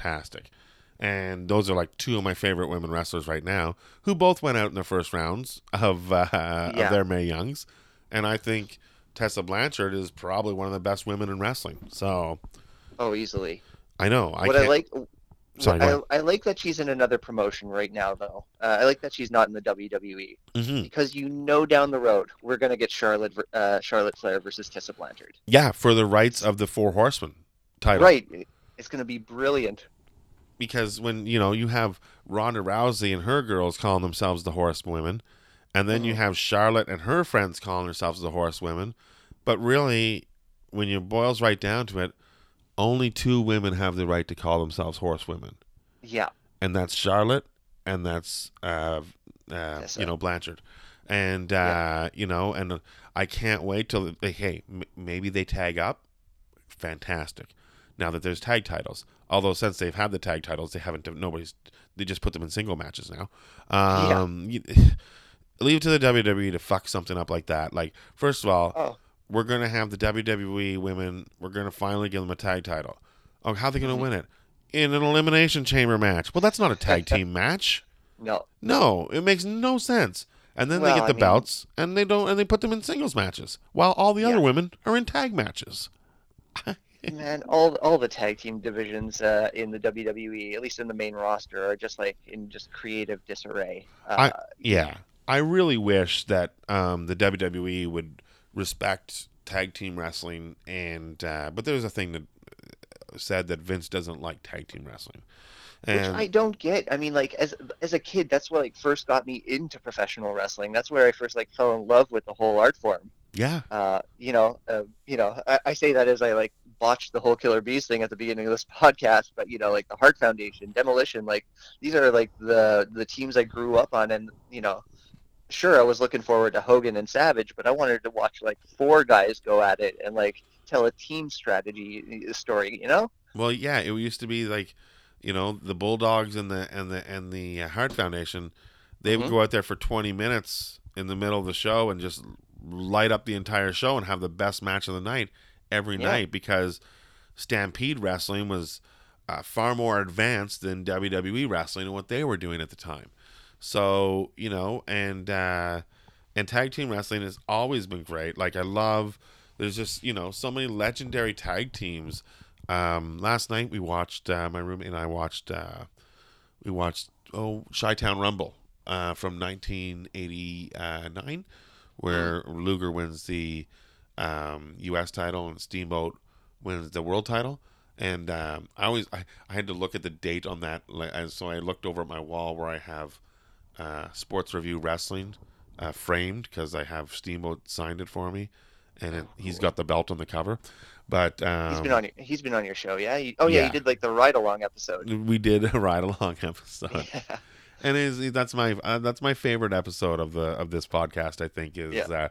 And those are like two of my favorite women wrestlers right now, who both went out in the first rounds of uh, of their Mae Youngs, and I think Tessa Blanchard is probably one of the best women in wrestling. So Oh, easily. I know I what I like, Sorry, I, I like that she's in another promotion right now, though. Uh, I like that she's not in the WWE Mhm. because you know down the road we're gonna get Charlotte, uh, Charlotte Flair versus Tessa Blanchard. Yeah, for the rights of the Four Horsemen title. Right. It's gonna be brilliant. Because when, you know, you have Ronda Rousey and her girls calling themselves the Horsewomen, and then you Mhm. have Charlotte and her friends calling themselves the Horsewomen, but really, when you boils right down to it, only two women have the right to call themselves Horsewomen, Yeah. and that's Charlotte and that's uh, uh, you know Blanchard, and uh, you know, and I can't wait till they hey m- maybe they tag up, fantastic. Now that there's tag titles, although since they've had the tag titles, they haven't. Nobody's. They just put them in single matches now. Um, you- leave it to the WWE to fuck something up like that. Like first of all, Oh. we're gonna have the WWE women. We're gonna finally give them a tag title. Oh, how are they gonna Mm-hmm. win it? In an elimination chamber match. Well, that's not a tag team match. No. No, it makes no sense. And then Well, they get I the mean- belts, and they don't, and they put them in singles matches, while all the other women are in tag matches. Man, all all the tag team divisions uh, in the WWE, at least in the main roster, are just like in just creative disarray. Uh, I yeah, I really wish that um, the WWE would respect tag team wrestling, and uh, but there's a thing that uh, said that Vince doesn't like tag team wrestling, which I don't get. I mean, like as as a kid, that's what like first got me into professional wrestling. That's where I first like fell in love with the whole art form. yeah, Uh, you know, uh, you know, I, I say that as I like botched the whole Killer Bees thing at the beginning of this podcast, but you know, like the Heart Foundation, Demolition, like these are like the the teams I grew up on, and you know, sure, I was looking forward to Hogan and Savage, but I wanted to watch like four guys go at it and like tell a team strategy uh, story, you know? Well, yeah, it used to be like, you know, the Bulldogs and the and the and the uh, Heart Foundation, they would Mhm. go out there for 20 minutes in the middle of the show and just light up the entire show and have the best match of the night every Yeah. night because Stampede Wrestling was uh, far more advanced than WWE Wrestling and what they were doing at the time. So, you know, and uh and tag team wrestling has always been great. Like I love there's just, you know, so many legendary tag teams. Um last night we watched uh my roommate and I watched uh we watched oh Chi-Town Rumble uh from 1989 where Luger wins the um US title and Steamboat wins the world title. And um, I always I, I had to look at the date on that, like, and so I looked over at my wall where I have uh, Sports Review Wrestling uh, framed because I have Steamboat signed it for me, and it, he's got the belt on the cover. But um, He's been on your he's been on your show, yeah. You, oh yeah, yeah. you did like the ride along episode. we did a ride along episode, Yeah. And is that's my uh, that's my favorite episode of the of this podcast. I think is Yeah. uh,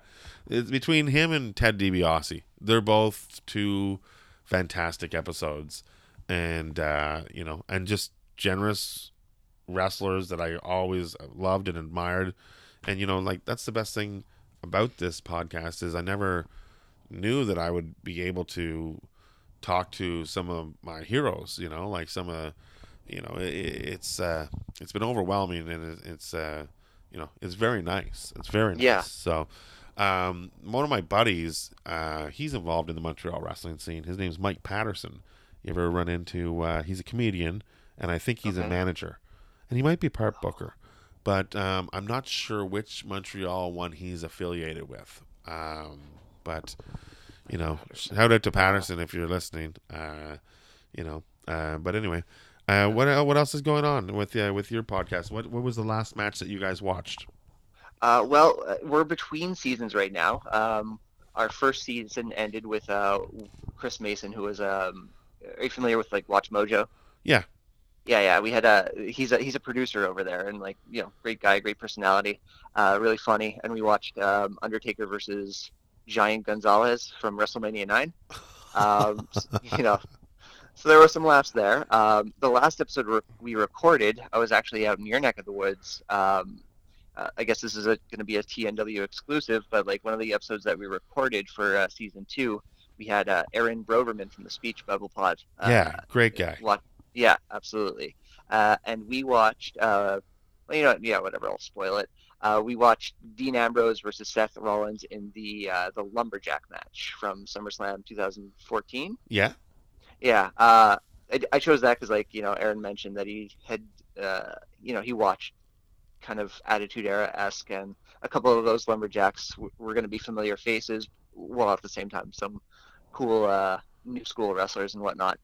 it's between him and Ted DiBiase. They're both two fantastic episodes, and uh, you know, and just generous wrestlers that I always loved and admired. And you know, like that's the best thing about this podcast is I never knew that I would be able to talk to some of my heroes. You know, like some of you know, it, it's uh, it's been overwhelming and it, it's uh, you know, it's very nice. It's very nice. Yeah. So. Um, one of my buddies, uh, he's involved in the Montreal wrestling scene. His name's Mike Patterson. You ever run into? Uh, he's a comedian, and I think he's a manager, and he might be part booker, but um, I'm not sure which Montreal one he's affiliated with. Um, but you know, shout out to Patterson if you're listening. Uh, you know, uh, but anyway, uh, what el- what else is going on with uh, with your podcast? What what was the last match that you guys watched? Uh, well, uh, we're between seasons right now. Um, our first season ended with uh, Chris Mason, who was um, are you familiar with like Watch Mojo? Yeah. Yeah, yeah. We had a he's a he's a producer over there, and like you know, great guy, great personality, uh, really funny. And we watched um, Undertaker versus Giant Gonzalez from WrestleMania nine. Um, you know, so there were some laughs there. Um, the last episode re- we recorded, I was actually out in your neck of the woods. Um, uh, I guess this is going to be a TNW exclusive, but like one of the episodes that we recorded for uh, season two, we had uh, Aaron Broverman from the Speech Bubble Pod. Uh, yeah, great guy. Wa- yeah, absolutely. Uh, and we watched, uh, well, you know, yeah, whatever. I'll spoil it. Uh, we watched Dean Ambrose versus Seth Rollins in the uh, the lumberjack match from SummerSlam 2014. Yeah, Yeah, uh, I, I chose that because, like, you know, Aaron mentioned that he had, uh, you know, he watched kind of Attitude Era esque, and a couple of those lumberjacks w- were going to be familiar faces, while at the same time some cool uh, new school wrestlers and whatnot.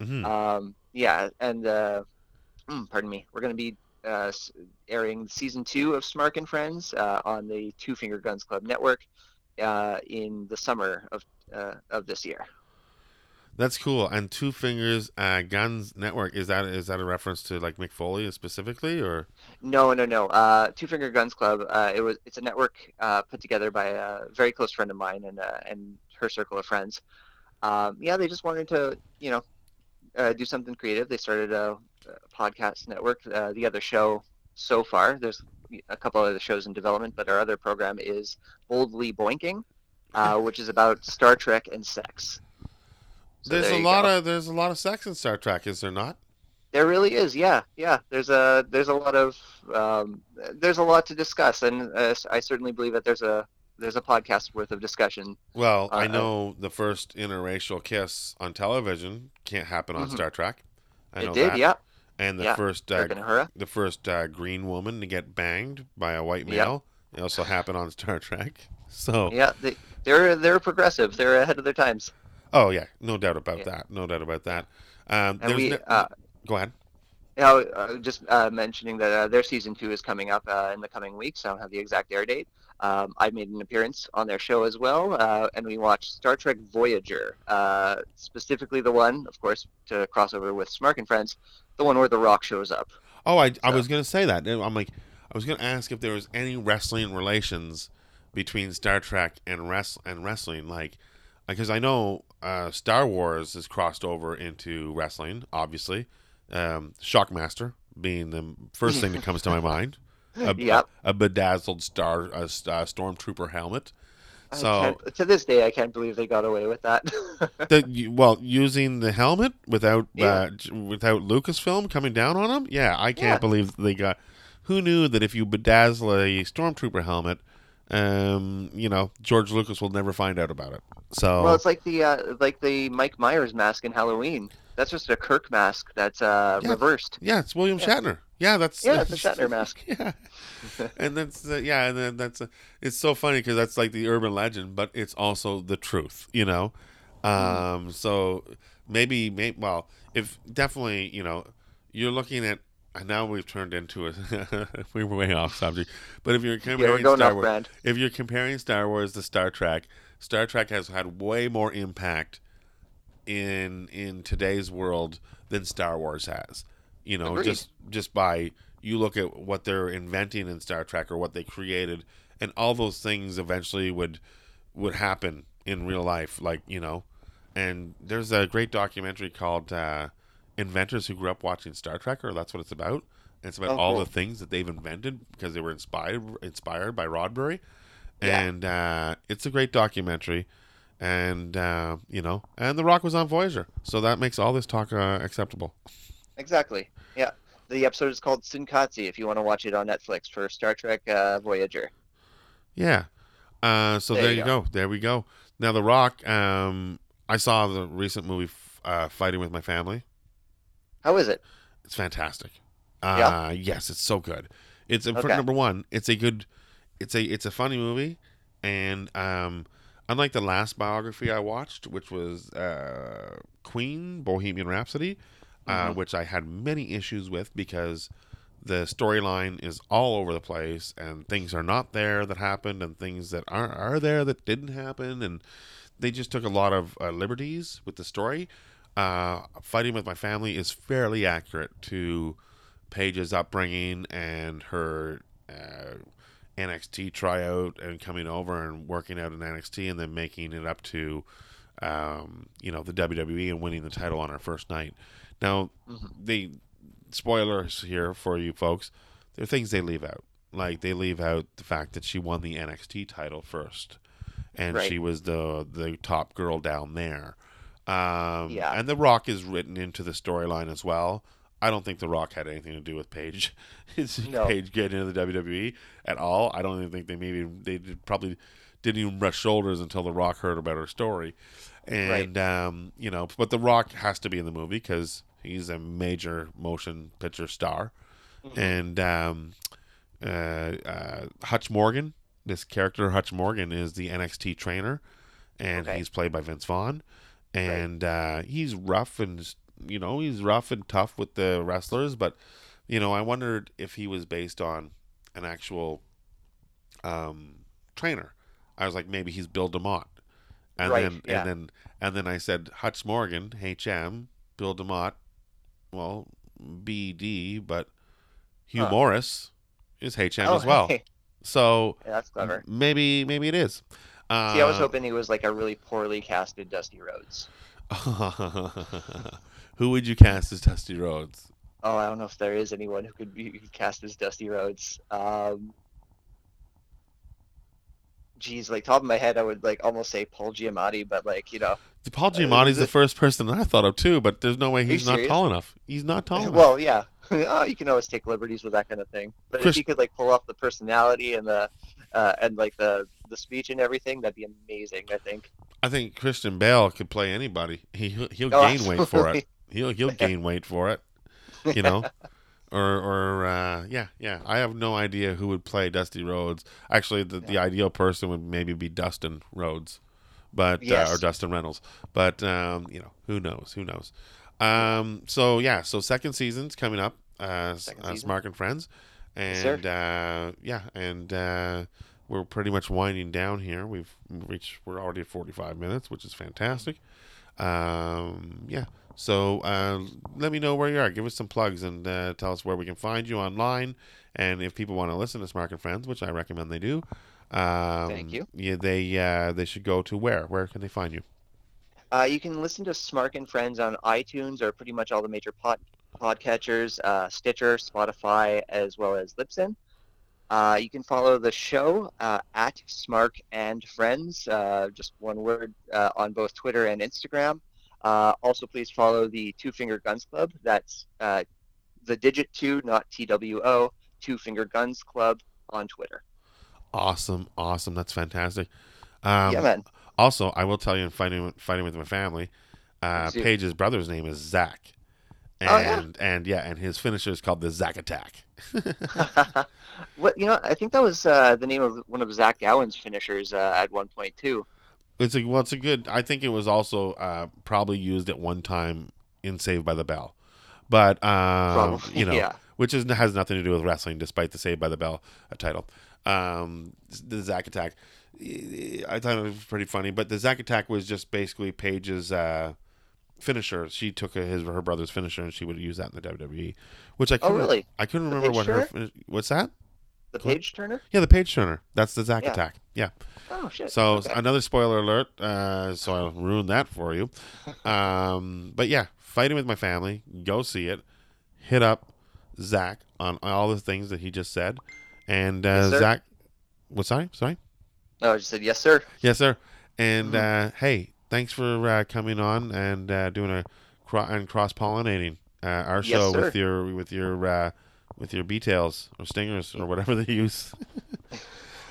hmm Um, yeah, and uh, mm, pardon me, we're going to be uh, airing season two of Smark and Friends uh, on the Two Finger Guns Club network uh, in the summer of uh, of this year. That's cool. And Two Fingers uh, Guns Network is that is that a reference to like Mick Foley specifically, or No, no, no. Uh, Two Finger Guns Club. Uh, it was it's a network uh, put together by a very close friend of mine and uh, and her circle of friends. Um, yeah, they just wanted to you know uh, do something creative. They started a, a podcast network. Uh, the other show so far, there's a couple other shows in development, but our other program is Boldly Boinking, uh, which is about Star Trek and sex. So there's there a lot go. of there's a lot of sex in Star Trek, is there not? There really is, yeah, yeah. There's a there's a lot of um, there's a lot to discuss, and uh, I certainly believe that there's a there's a podcast worth of discussion. Well, I Uh, know the first interracial kiss on television can't happen on Mhm. Star Trek. I know it did, that. yeah. And the yeah. first uh, Kirk and Uhura. the first uh, green woman to get banged by a white male. It also happened on Star Trek. So, Yeah, they, they're they're progressive. They're ahead of their times. Oh yeah, no doubt about Yeah. that. No doubt about that. Um, And we, no- uh, go ahead. Yeah, uh, just uh, mentioning that uh, their season two is coming up uh, in the coming weeks. I don't have the exact air date, um, I made an appearance on their show as well, uh, and we watched Star Trek Voyager, uh, specifically the one, of course, to cross over with Smark and Friends, the one where The Rock shows up. Oh, I, I was going to say that. I'm like, I was going to ask if there was any wrestling relations between Star Trek and wrest and wrestling, like, because I know uh, Star Wars has crossed over into wrestling. Obviously, um, Shockmaster being the first thing that comes to my mind. A, Yep. a, a bedazzled star, a, a stormtrooper helmet. So, to this day, I can't believe they got away with that. the, well, using the helmet without Yeah. uh, without Lucasfilm coming down on them, yeah, I can't Yeah. believe they got. Who knew that if you bedazzle a stormtrooper helmet, um, you know George Lucas will never find out about it. So well, it's like the uh, like the Mike Myers mask in Halloween. That's just a Kirk mask that's uh, Yeah. reversed. yeah, it's William Yeah. Shatner. Yeah, that's Yeah, it's a Shatner mask. Yeah, and that's uh, yeah, and then that's uh, it's so funny because that's like the urban legend, but it's also the truth, you know. Um, so maybe, maybe, well, if definitely, you know, you're looking at. And Now we've turned into a we were way off subject, but if you're comparing Yeah, Star Wars, if you're comparing Star Wars to Star Trek, Star Trek has had way more impact in in today's world than Star Wars has. You know, Agreed. just just by you look at what they're inventing in Star Trek or what they created, and all those things eventually would would happen in real life. Like you know, and there's a great documentary called uh, "Inventors Who Grew Up Watching Star Trek," or that's what it's about. And it's about Oh, all cool. the things that they've invented because they were inspired inspired by Roddenberry, Yeah. and uh, it's a great documentary. And uh, you know, and The Rock was on Voyager, so that makes all this talk uh, acceptable. Exactly. Yeah. The episode is called Tsunkatse if you want to watch it on Netflix for Star Trek uh, Voyager. Yeah. Uh, so there, There you you go. There we go. Now The Rock. Um, I saw the recent movie uh, Fighting with My Family. How is it? It's fantastic. Uh, Yeah? Yes, it's so good. It's a, for number one. It's a good. It's a it's a funny movie, and um, unlike the last biography I watched, which was uh, Queen Bohemian Rhapsody, uh, which I had many issues with because the storyline is all over the place, and things are not there that happened, and things that are are there that didn't happen, and they just took a lot of uh, liberties with the story. Uh, Fighting with my family is fairly accurate to Paige's upbringing and her uh, NXT tryout and coming over and working out in NXT and then making it up to um, you know the WWE and winning the title on her first night. Now, the spoilers here for you folks. There are things they leave out, like they leave out the fact that she won the NXT title first, and Right. she was the the top girl down there. Um, Yeah. and The Rock is written into the storyline as well. I don't think The Rock had anything to do with Paige. Is No. Paige getting into the WWE at all? I don't even think they maybe they did, probably didn't even brush shoulders until The Rock heard about her story. And um, you know, but The Rock has to be in the movie because he's a major motion picture star. Mm-hmm. And um, uh, uh, Hutch Morgan, this character Hutch Morgan is the NXT trainer, and Okay. he's played by Vince Vaughn, and uh, he's rough and you know he's rough and tough with the wrestlers, but you know I wondered if he was based on an actual um, trainer. I was like maybe he's Bill DeMott, and Right, then yeah. and then and then I said Hutch Morgan, HM, Bill DeMott, well BD, but Hugh Huh. Morris is HM Oh, as well. hey. So Yeah, that's clever. maybe maybe it is. Uh, See, I was hoping he was like a really poorly casted Dusty Rhodes. Who would you cast as Dusty Rhodes? Oh, I don't know if there is anyone who could be cast as Dusty Rhodes. Um, geez, like top of my head, I would like almost say Paul Giamatti, but like you know, Paul Giamatti's the the- first person that I thought of too, but there's no way he's not serious? tall enough. He's not tall enough. well, yeah, oh, you can always take liberties with that kind of thing. But Chris- if he could like pull off the personality and the uh, and like the the speech and everything, that'd be amazing. I think. I think Christian Bale could play anybody. He he'll, he'll Oh, gain weight for it. He'll he'll gain weight for it. You know, or or uh, yeah yeah. I have no idea who would play Dusty Rhodes. Actually, the, the ideal person would maybe be Dustin Rhodes, but uh, or Dustin Reynolds. But um, you know, who knows? Who knows? Um, so yeah, so second season's coming up. Uh, Second season. Smark and Friends, Yes. And uh, yeah, and uh, we're pretty much winding down here. We've reached. We're already at 45 minutes, which is fantastic. Um, yeah. So uh, let me know where you are. Give us some plugs and uh, tell us where we can find you online. And if people want to listen to Smark and Friends, which I recommend they do, um, Thank you. Yeah, they uh, they should go to where? Where can they find you? Uh, you can listen to Smark and Friends on iTunes or pretty much all the major pod podcatchers, uh, Stitcher, Spotify, as well as Libsyn. Uh, you can follow the show uh, at Smark and Friends, uh, just one word, uh, on both Twitter and Instagram. Uh, also, please follow the Two Finger Guns Club. That's uh, the digit two, not T W O, Two Finger Guns Club on Twitter. Awesome, awesome. That's fantastic. Um, yeah, man. Also, I will tell you in fighting fighting with my family, uh, Let's. Paige's brother's name is Zach, and Oh, yeah. and yeah, and his finisher is called the Zack Attack. what you know? I think that was uh, the name of one of Zach Gowen's finishers uh, at one point too. It's a well, it's a good. I think it was also uh, probably used at one time in Saved by the Bell, but um, you know, yeah. which is has nothing to do with wrestling, despite the Saved by the Bell uh, title. Um, the Zack Attack, I thought it was pretty funny, but the Zack Attack was just basically Paige's uh, finisher. She took a, his her brother's finisher and she would use that in the WWE, which I Oh, couldn't, really? I couldn't The remember what her what's that? The Page Turner. Yeah, the Page Turner. That's the Zack Yeah. Attack. Yeah. Oh shit. So Okay. another spoiler alert. Uh, so I'll ruin that for you. Um, but yeah, fighting with my family. Go see it. Hit up Zach on all the things that he just said, and uh, Yes. Zach. what's Sorry, sorry. No, I just said yes, sir. Yes, sir. And Mm-hmm. uh, hey, thanks for uh, coming on and uh, doing a cro- and cross pollinating uh, our Yes, show sir. with your with your uh, with your B tails or stingers or whatever they use.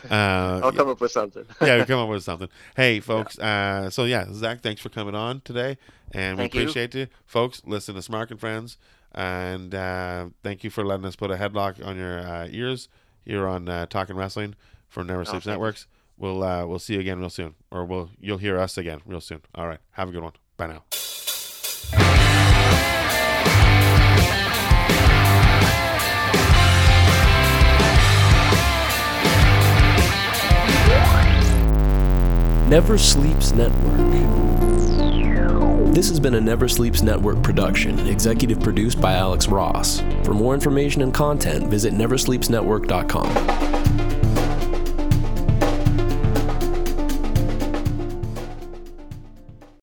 uh, I'll come up with something. yeah, we come up with something. Hey, folks. Uh, so yeah, Zach, thanks for coming on today, and Thank we appreciate you, folks. Listen to Smark and Friends, and uh, thank you for letting us put a headlock on your uh, ears here on uh, Talking Wrestling for Never Sleeps Oh, you. Networks. We'll uh, we'll see you again real soon, or we'll you'll hear us again real soon. All right, have a good one. Bye now. Never Sleeps Network. This has been a Never Sleeps Network production, executive produced by Alex Ross. For more information and content, visit neversleepsnetwork.com.